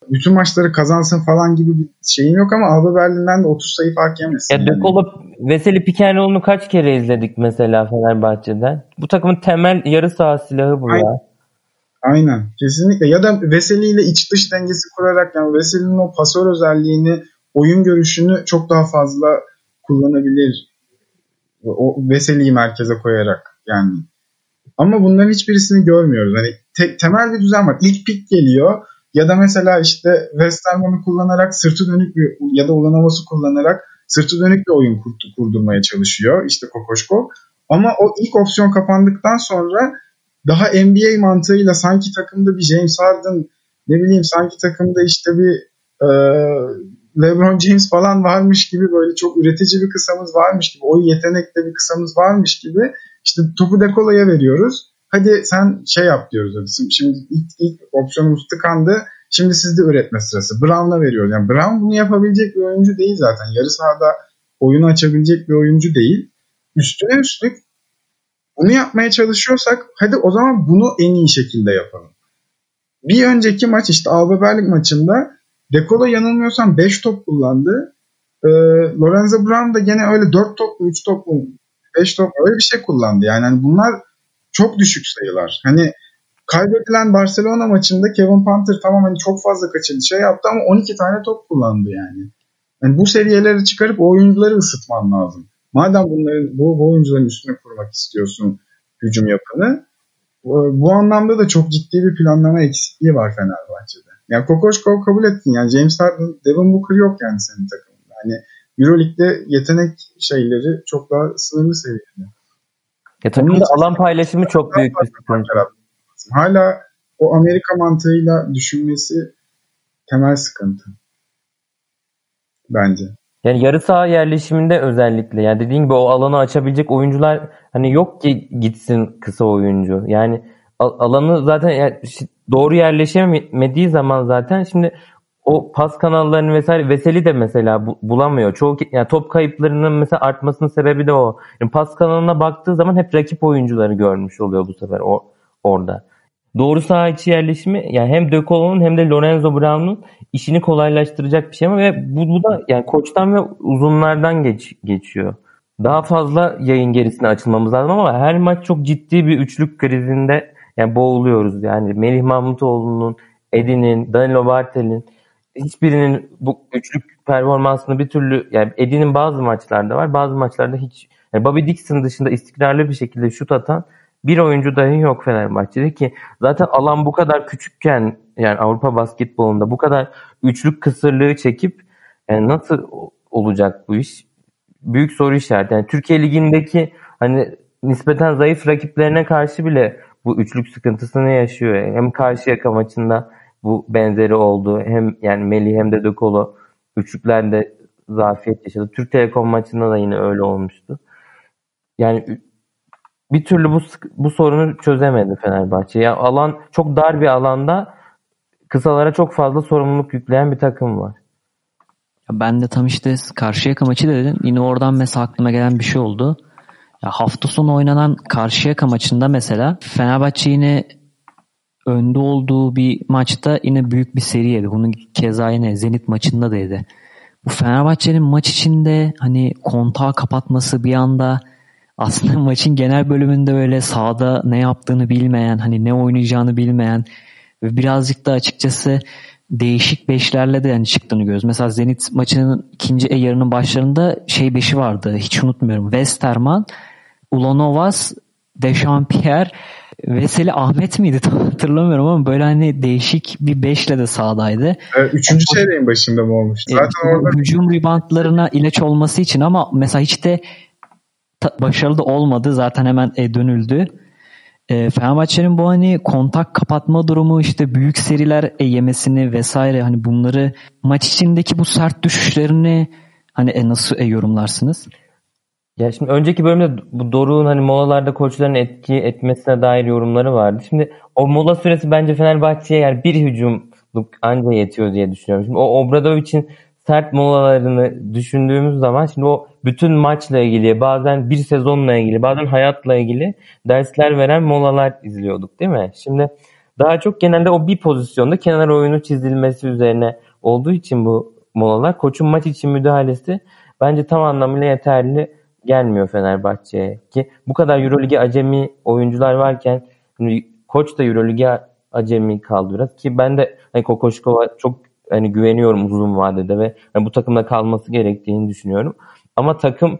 bütün maçları kazansın falan gibi bir şeyim yok ama Alba Berlin'den de 30 sayı fark yemesin. Ya yani. Dekolo Veseli Pikenroğlu'nu kaç kere izledik mesela Fenerbahçe'den? Bu takımın temel yarı saha silahı bu Aynen. ya. Aynen. Kesinlikle. Ya da Veseli ile iç dış dengesi kurarak yani Veseli'nin o pasör özelliğini, oyun görüşünü çok daha fazla kullanabilir. O Veseli'yi merkeze koyarak yani. Ama bunların hiçbirisini görmüyoruz. Hani te- temel bir düzen var. İlk pik geliyor ya da mesela işte Westerman'ı kullanarak sırtı dönük bir ya da Ulanovas'ı kullanarak sırtı dönük bir oyun kurdu, kurdurmaya çalışıyor işte Kokoşko. Ama o ilk opsiyon kapandıktan sonra daha NBA mantığıyla sanki takımda bir James Harden ne bileyim sanki takımda işte bir e, LeBron James falan varmış gibi böyle çok üretici bir kısamız varmış gibi o yetenekte bir kısamız varmış gibi işte topu Dekola'ya veriyoruz. Hadi sen şey yap diyoruz. Şimdi ilk, ilk opsiyonumuz tıkandı. Şimdi sizde üretme sırası. Brown'a veriyoruz. Yani Brown bunu yapabilecek bir oyuncu değil zaten. Yarı sahada oyunu açabilecek bir oyuncu değil. Üstüne üstlük bunu yapmaya çalışıyorsak hadi o zaman bunu en iyi şekilde yapalım. Bir önceki maç işte Alba Berlin maçında Dekola yanılmıyorsam 5 top kullandı. Ee, Lorenzo Brown da gene öyle 4 top mu 3 top mu 5 top öyle bir şey kullandı. Yani hani bunlar çok düşük sayılar. Hani kaybedilen Barcelona maçında Kevin Panther tamam hani çok fazla kaçırdı şey yaptı ama 12 tane top kullandı yani. Yani bu seviyeleri çıkarıp o oyuncuları ısıtman lazım. Madem bunların bu, bu oyuncuların üstüne kurmak istiyorsun hücum yapını bu anlamda da çok ciddi bir planlama eksikliği var Fenerbahçe'de. Yani Kokoşkov kabul ettin. Yani James Harden, Devin Booker yok yani senin takımında. Yani Euroleague'de yetenek şeyleri çok daha sınırlı seviyede. Ya takımda alan paylaşımı çok büyük bir sıkıntı. Hala o Amerika mantığıyla düşünmesi temel sıkıntı. Bence. Yani yarı saha yerleşiminde özellikle yani dediğin gibi o alanı açabilecek oyuncular hani yok ki gitsin kısa oyuncu. Yani alanı zaten doğru yerleşemediği zaman zaten şimdi o pas kanallarını vesaire Veseli de mesela bulamıyor. Çoğu yani top kayıplarının mesela artmasının sebebi de o. Yani pas kanalına baktığı zaman hep rakip oyuncuları görmüş oluyor bu sefer o orada. Doğru saha içi yerleşimi yani hem De Colo'nun hem de Lorenzo Brown'un işini kolaylaştıracak bir şey ama ve bu, bu da yani koçtan ve uzunlardan geç, geçiyor. Daha fazla yayın gerisine açılmamız lazım ama her maç çok ciddi bir üçlük krizinde yani boğuluyoruz. Yani Melih Mahmutoğlu'nun, Edin'in, Danilo Bartel'in hiçbirinin bu üçlük performansını bir türlü yani Edin'in bazı maçlarda var bazı maçlarda hiç yani Bobby Dixon dışında istikrarlı bir şekilde şut atan bir oyuncu dahi yok Fenerbahçe'de ki zaten alan bu kadar küçükken yani Avrupa basketbolunda bu kadar üçlük kısırlığı çekip yani nasıl olacak bu iş? Büyük soru işareti. Yani Türkiye Ligi'ndeki hani nispeten zayıf rakiplerine karşı bile bu üçlük sıkıntısını yaşıyor. Hem Karşıyaka maçında bu benzeri oldu. Hem yani Melih hem de Dökolo üçlüklerde zafiyet yaşadı. Türk Telekom maçında da yine öyle olmuştu. Yani bir türlü bu bu sorunu çözemedi Fenerbahçe. Ya yani alan çok dar bir alanda kısalara çok fazla sorumluluk yükleyen bir takım var. Ben de tam işte Karşıyaka maçı dedim. Yine oradan mesela aklıma gelen bir şey oldu. Ya hafta sonu oynanan Karşıyaka maçında mesela Fenerbahçe yine önde olduğu bir maçta yine büyük bir seri yedi. Bunu keza yine Zenit maçında da. Bu Fenerbahçe'nin maç içinde hani kontağı kapatması bir anda aslında maçın genel bölümünde böyle sahada ne yaptığını bilmeyen, hani ne oynayacağını bilmeyen ve birazcık da açıkçası değişik beşlerle de yani çıktığını görüyoruz. Mesela Zenit maçının ikinci e yarının başlarında şey beşi vardı. Hiç unutmuyorum. Westerman, Ulanovas, Dechampierre, Veseli Ahmet miydi tam hatırlamıyorum ama böyle hani değişik bir beşle de sahadaydı. Evet, üçüncü çeyreğin başında mı olmuştu? Zaten evet, orada... Hücum reboundlarına ilaç olması için ama mesela hiç de başarılı da olmadı. Zaten hemen e, dönüldü. E, Fenerbahçe'nin bu hani kontak kapatma durumu işte büyük seriler e, yemesini vesaire hani bunları maç içindeki bu sert düşüşlerini hani e, nasıl e, yorumlarsınız? Ya şimdi önceki bölümde bu Doruk'un hani molalarda koçların etki etmesine dair yorumları vardı. Şimdi o mola süresi bence Fenerbahçe'ye yani bir hücumluk anca yetiyor diye düşünüyorum. Şimdi o Obradovic'in sert molalarını düşündüğümüz zaman şimdi o bütün maçla ilgili bazen bir sezonla ilgili bazen hayatla ilgili dersler veren molalar izliyorduk değil mi? Şimdi daha çok genelde o bir pozisyonda kenar oyunu çizilmesi üzerine olduğu için bu molalar koçun maç için müdahalesi bence tam anlamıyla yeterli gelmiyor Fenerbahçe'ye ki bu kadar Euroligi acemi oyuncular varken koç da Euroligi acemi kaldı biraz ki ben de hani Kokoşkova çok hani güveniyorum uzun vadede ve yani bu takımda kalması gerektiğini düşünüyorum. Ama takım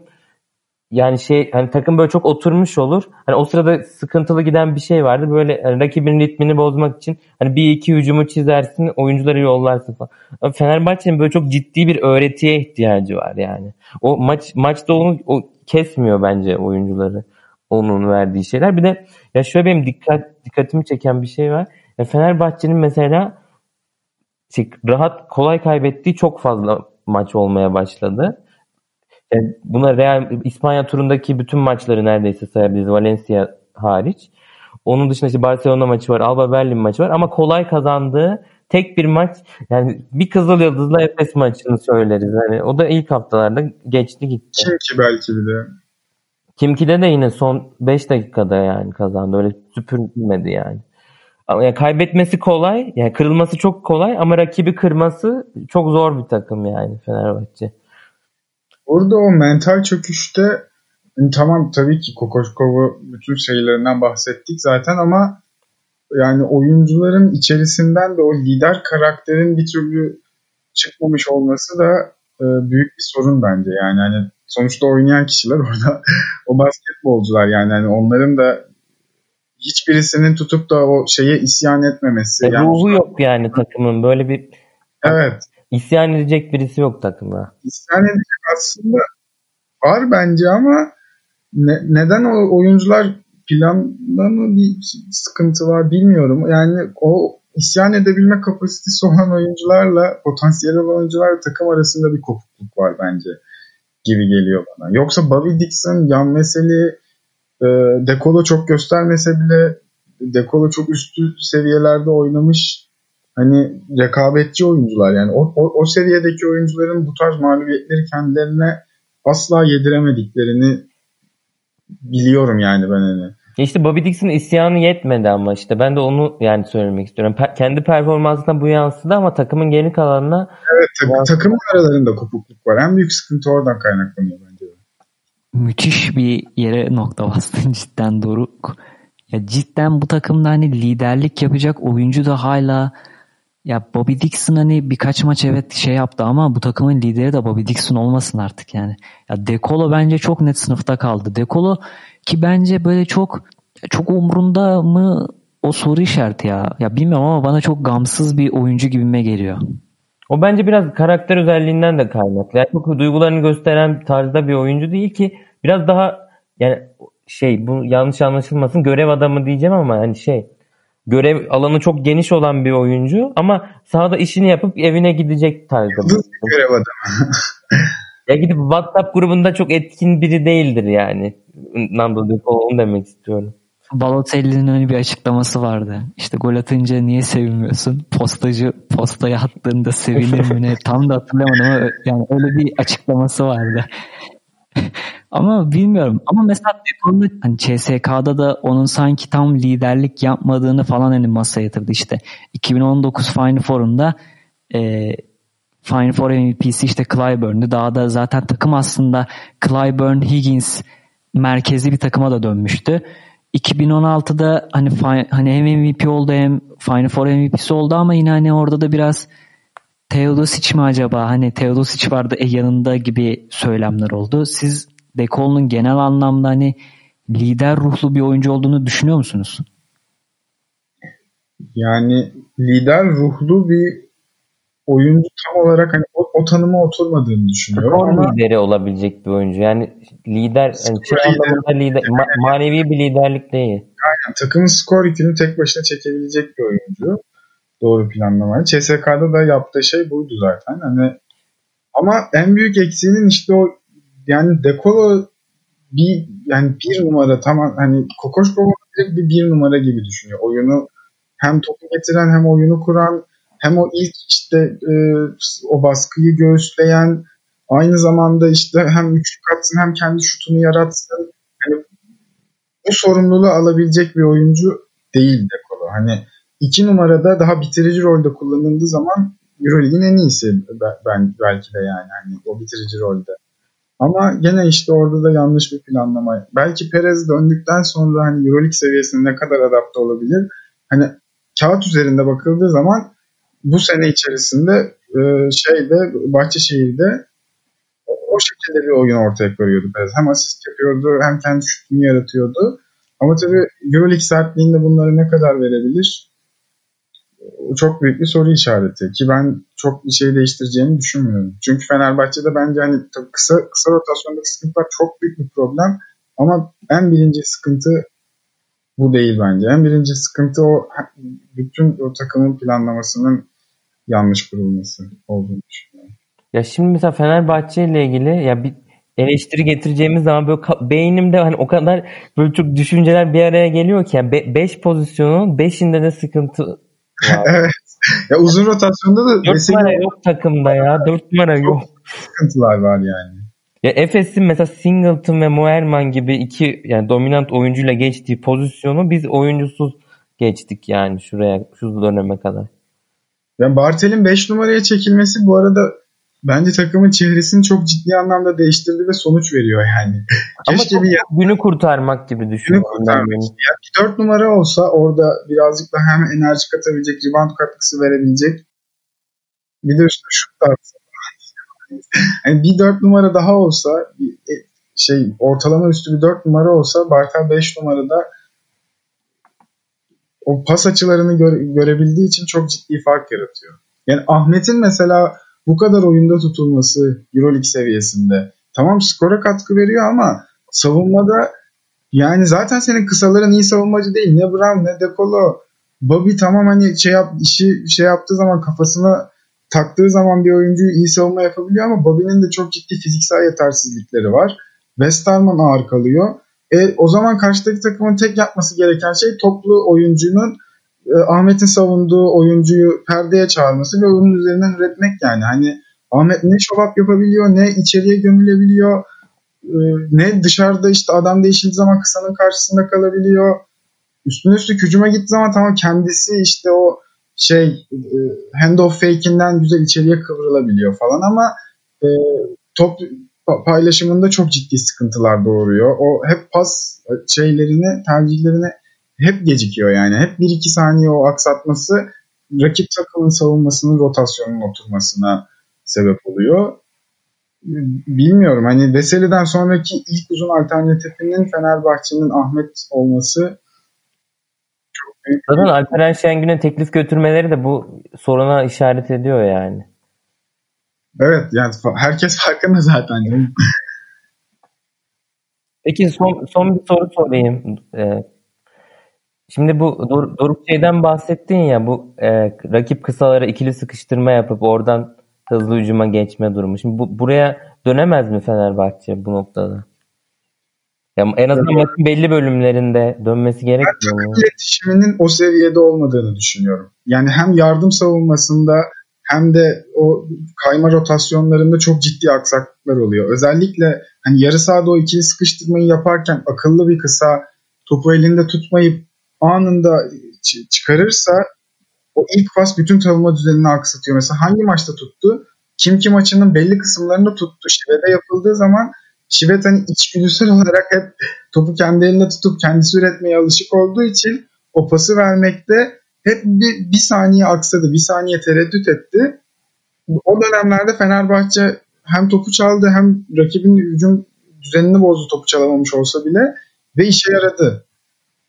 yani şey hani takım böyle çok oturmuş olur. Hani o sırada sıkıntılı giden bir şey vardı. Böyle hani rakibin ritmini bozmak için hani bir iki hücumu çizersin, oyuncuları yollarsın falan. Fenerbahçe'nin böyle çok ciddi bir öğretiye ihtiyacı var yani. O maç maçta onu o kesmiyor bence oyuncuları onun verdiği şeyler. Bir de ya şöyle benim dikkat dikkatimi çeken bir şey var. Ya Fenerbahçe'nin mesela rahat kolay kaybettiği çok fazla maç olmaya başladı. Yani buna Real İspanya turundaki bütün maçları neredeyse sayabiliriz Valencia hariç. Onun dışında işte Barcelona maçı var, Alba Berlin maçı var ama kolay kazandığı tek bir maç yani bir Kızıl Yıldız'la Efes maçını söyleriz. Yani o da ilk haftalarda geçti gitti. Kimki belki bir de. Kimki'de de yine son 5 dakikada yani kazandı. Öyle süpürülmedi yani. Ama yani kaybetmesi kolay, yani kırılması çok kolay ama rakibi kırması çok zor bir takım yani Fenerbahçe. Orada o mental çöküşte yani tamam tabii ki Kokoşkov'u bütün şeylerinden bahsettik zaten ama yani oyuncuların içerisinden de o lider karakterin bir türlü çıkmamış olması da e, büyük bir sorun bence. Yani hani sonuçta oynayan kişiler orada o basketbolcular yani hani onların da hiçbirisinin tutup da o şeye isyan etmemesi. E, yani, ruhu yok yani takımın böyle bir Evet. İsyan edecek birisi yok takımda. İsyan edecek aslında var bence ama ne, neden o oyuncular planda mı bir sıkıntı var bilmiyorum. Yani o isyan edebilme kapasitesi olan oyuncularla potansiyel olan oyuncularla takım arasında bir kopukluk var bence gibi geliyor bana. Yoksa Bobby Dixon, Yan Meseli, e, Dekolo çok göstermese bile Dekolo çok üstü seviyelerde oynamış hani rekabetçi oyuncular yani o, o, o seviyedeki oyuncuların bu tarz mağlubiyetleri kendilerine asla yediremediklerini biliyorum yani ben hani. İşte Bobby Dixon isyanı yetmedi ama işte ben de onu yani söylemek istiyorum. Per- kendi performansına bu yansıdı ama takımın geri kalanına Evet tak- takım aralarında kopukluk var. En büyük sıkıntı oradan kaynaklanıyor bence. Müthiş bir yere nokta bastın cidden Doruk. Ya cidden bu takımda hani liderlik yapacak oyuncu da hala ya Bobby Dixon hani birkaç maç evet şey yaptı ama bu takımın lideri de Bobby Dixon olmasın artık yani. Ya Dekolo bence çok net sınıfta kaldı. Dekolo ki bence böyle çok çok umrunda mı o soru işareti ya. Ya bilmiyorum ama bana çok gamsız bir oyuncu gibime geliyor. O bence biraz karakter özelliğinden de kaynaklı. Yani çok duygularını gösteren tarzda bir oyuncu değil ki biraz daha yani şey bu yanlış anlaşılmasın görev adamı diyeceğim ama hani şey görev alanı çok geniş olan bir oyuncu ama sahada işini yapıp evine gidecek tarzda. görev adamı. ya gidip WhatsApp grubunda çok etkin biri değildir yani. Nando De onu demek istiyorum. Balotelli'nin öyle bir açıklaması vardı. İşte gol atınca niye sevinmiyorsun? Postacı postaya attığında sevinir mi ne? Tam da hatırlamadım ama yani öyle bir açıklaması vardı. Ama bilmiyorum. Ama mesela Dekon'da hani CSK'da da onun sanki tam liderlik yapmadığını falan hani masaya yatırdı işte. 2019 Final Four'unda e, Final Four MVP'si işte Clyburn'du. Daha da zaten takım aslında Clyburn, Higgins merkezi bir takıma da dönmüştü. 2016'da hani hani hem MVP oldu hem Final Four MVP'si oldu ama yine hani orada da biraz Teodosic mi acaba? Hani Teodosic vardı e yanında gibi söylemler oldu. Siz Dekol'un genel anlamda hani lider ruhlu bir oyuncu olduğunu düşünüyor musunuz? Yani lider ruhlu bir oyuncu tam olarak hani o, o tanıma oturmadığını düşünüyorum. Skor ama lideri olabilecek bir oyuncu. Yani lider, yani şey anlamında lider, ma- manevi bir liderlik değil. Aynen takımın skor yükünü tek başına çekebilecek bir oyuncu. Doğru planlamayla. CSK'da da yaptığı şey buydu zaten. Hani ama en büyük eksiğinin işte o yani Dekolo bir yani bir numara tamam hani Kokoşkova direkt bir bir numara gibi düşünüyor. Oyunu hem topu getiren hem oyunu kuran hem o ilk işte e, o baskıyı göğüsleyen aynı zamanda işte hem üçlük atsın hem kendi şutunu yaratsın. Yani bu sorumluluğu alabilecek bir oyuncu değil Dekolo. Hani iki numarada daha bitirici rolde kullanıldığı zaman Euroleague'in en iyisi ben belki de yani hani o bitirici rolde. Ama gene işte orada da yanlış bir planlama. Belki Perez döndükten sonra hani Euroleague seviyesine ne kadar adapte olabilir? Hani kağıt üzerinde bakıldığı zaman bu sene içerisinde e, şeyde Bahçeşehir'de o şekilde bir oyun ortaya koyuyordu Perez. Hem asist yapıyordu hem kendi şutunu yaratıyordu. Ama tabii Euroleague sertliğinde bunları ne kadar verebilir? Çok büyük bir soru işareti ki ben çok bir şey değiştireceğini düşünmüyorum. Çünkü Fenerbahçe'de bence hani kısa kısa rotasyondaki sıkıntılar çok büyük bir problem ama en birinci sıkıntı bu değil bence. En birinci sıkıntı o bütün o takımın planlamasının yanlış kurulması olduğunu düşünüyorum. Ya şimdi mesela Fenerbahçe ile ilgili ya bir eleştiri getireceğimiz zaman böyle beynimde hani o kadar böyle çok düşünceler bir araya geliyor ki yani 5 be pozisyonun 5'inde de sıkıntı. Evet. Ya uzun rotasyonda da 4 numara yok takımda ya. 4 numara yok. Sıkıntılar var yani. Ya Efes'in mesela Singleton ve Moerman gibi iki yani dominant oyuncuyla geçtiği pozisyonu biz oyuncusuz geçtik yani şuraya şu döneme kadar. Yani Bartel'in 5 numaraya çekilmesi bu arada bence takımın çehresini çok ciddi anlamda değiştirdi ve sonuç veriyor yani. Ama Keşke bir günü kurtarmak gibi düşünüyorum. Günü kurtarmak. Yani 4 numara olsa orada birazcık daha hem enerji katabilecek, rebound katkısı verebilecek bir de üstüne şut tarzı. yani bir 4 numara daha olsa e, şey ortalama üstü bir 4 numara olsa Bartel 5 numarada o pas açılarını gö- görebildiği için çok ciddi fark yaratıyor. Yani Ahmet'in mesela bu kadar oyunda tutulması Euroleague seviyesinde tamam skora katkı veriyor ama savunmada yani zaten senin kısaların iyi savunmacı değil. Ne Brown ne Dekolo. Bobby tamam hani şey yap, işi şey yaptığı zaman kafasına taktığı zaman bir oyuncuyu iyi savunma yapabiliyor ama Bobby'nin de çok ciddi fiziksel yetersizlikleri var. Westerman ağır kalıyor. E, o zaman karşıdaki takımın tek yapması gereken şey toplu oyuncunun Ahmet'in savunduğu oyuncuyu perdeye çağırması ve onun üzerinden üretmek yani. Hani Ahmet ne şovap yapabiliyor ne içeriye gömülebiliyor e, ne dışarıda işte adam değişildiği zaman kısanın karşısında kalabiliyor. Üstüne üstlük hücuma gittiği zaman tamam kendisi işte o şey e, handoff fake'inden güzel içeriye kıvrılabiliyor falan ama e, top paylaşımında çok ciddi sıkıntılar doğuruyor. O hep pas şeylerini, tercihlerini hep gecikiyor yani. Hep 1-2 saniye o aksatması rakip takımın savunmasının rotasyonun oturmasına sebep oluyor. Bilmiyorum hani Veseli'den sonraki ilk uzun alternatifinin Fenerbahçe'nin Ahmet olması. Zaten Alperen Şengün'e teklif götürmeleri de bu soruna işaret ediyor yani. Evet yani herkes farkında zaten. Peki son, son bir soru sorayım. Ee, şimdi bu Dor Doruk şeyden bahsettin ya bu e, rakip kısalara ikili sıkıştırma yapıp oradan hızlı hücuma geçme durumu. Şimdi bu, buraya dönemez mi Fenerbahçe bu noktada? Ya en azından evet. maçın belli bölümlerinde dönmesi gerekmiyor mu? iletişiminin o seviyede olmadığını düşünüyorum. Yani hem yardım savunmasında hem de o kayma rotasyonlarında çok ciddi aksaklıklar oluyor. Özellikle hani yarı sahada o ikili sıkıştırmayı yaparken akıllı bir kısa topu elinde tutmayıp anında çıkarırsa o ilk pas bütün savunma düzenini aksatıyor. Mesela hangi maçta tuttu? Kim ki maçının belli kısımlarında tuttu. Şive'de yapıldığı zaman Şivet hani içgüdüsel olarak hep topu kendi elinde tutup kendisi üretmeye alışık olduğu için o pası vermekte hep bir, bir saniye aksadı, bir saniye tereddüt etti. O dönemlerde Fenerbahçe hem topu çaldı hem rakibin hücum düzenini bozdu topu çalamamış olsa bile ve işe yaradı.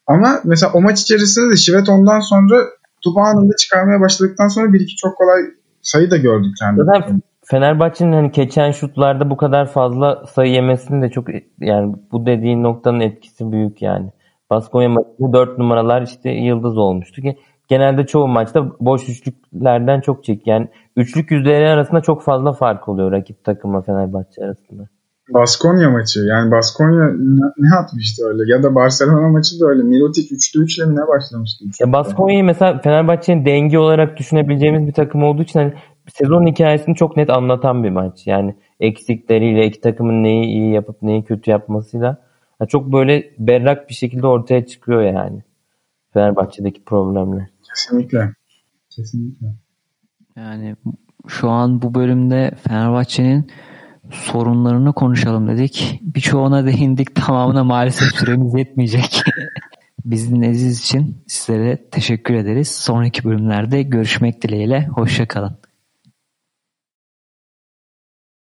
Ama mesela o maç içerisinde de Şivet ondan sonra topu anında çıkarmaya başladıktan sonra bir iki çok kolay sayı da gördük kendimiz. Fenerbahçe'nin hani geçen şutlarda bu kadar fazla sayı yemesinin de çok yani bu dediğin noktanın etkisi büyük yani. Baskonya maçında 4 numaralar işte yıldız olmuştu ki genelde çoğu maçta boş üçlüklerden çok çek. Yani üçlük yüzdeleri arasında çok fazla fark oluyor rakip takımla Fenerbahçe arasında. Baskonya maçı. Yani Baskonya ne atmıştı öyle? Ya da Barcelona maçı da öyle. Mirotic 3'te 3'le mi ne başlamıştı? Ya Baskonya'yı mesela Fenerbahçe'nin dengi olarak düşünebileceğimiz bir takım olduğu için hani sezon hikayesini çok net anlatan bir maç. Yani eksikleriyle iki takımın neyi iyi yapıp neyi kötü yapmasıyla yani çok böyle berrak bir şekilde ortaya çıkıyor yani. Fenerbahçe'deki problemler. Kesinlikle. Kesinlikle. Yani şu an bu bölümde Fenerbahçe'nin sorunlarını konuşalım dedik. Birçoğuna değindik. Tamamına maalesef süremiz yetmeyecek. Biz dinlediğiniz için sizlere teşekkür ederiz. Sonraki bölümlerde görüşmek dileğiyle. Hoşçakalın.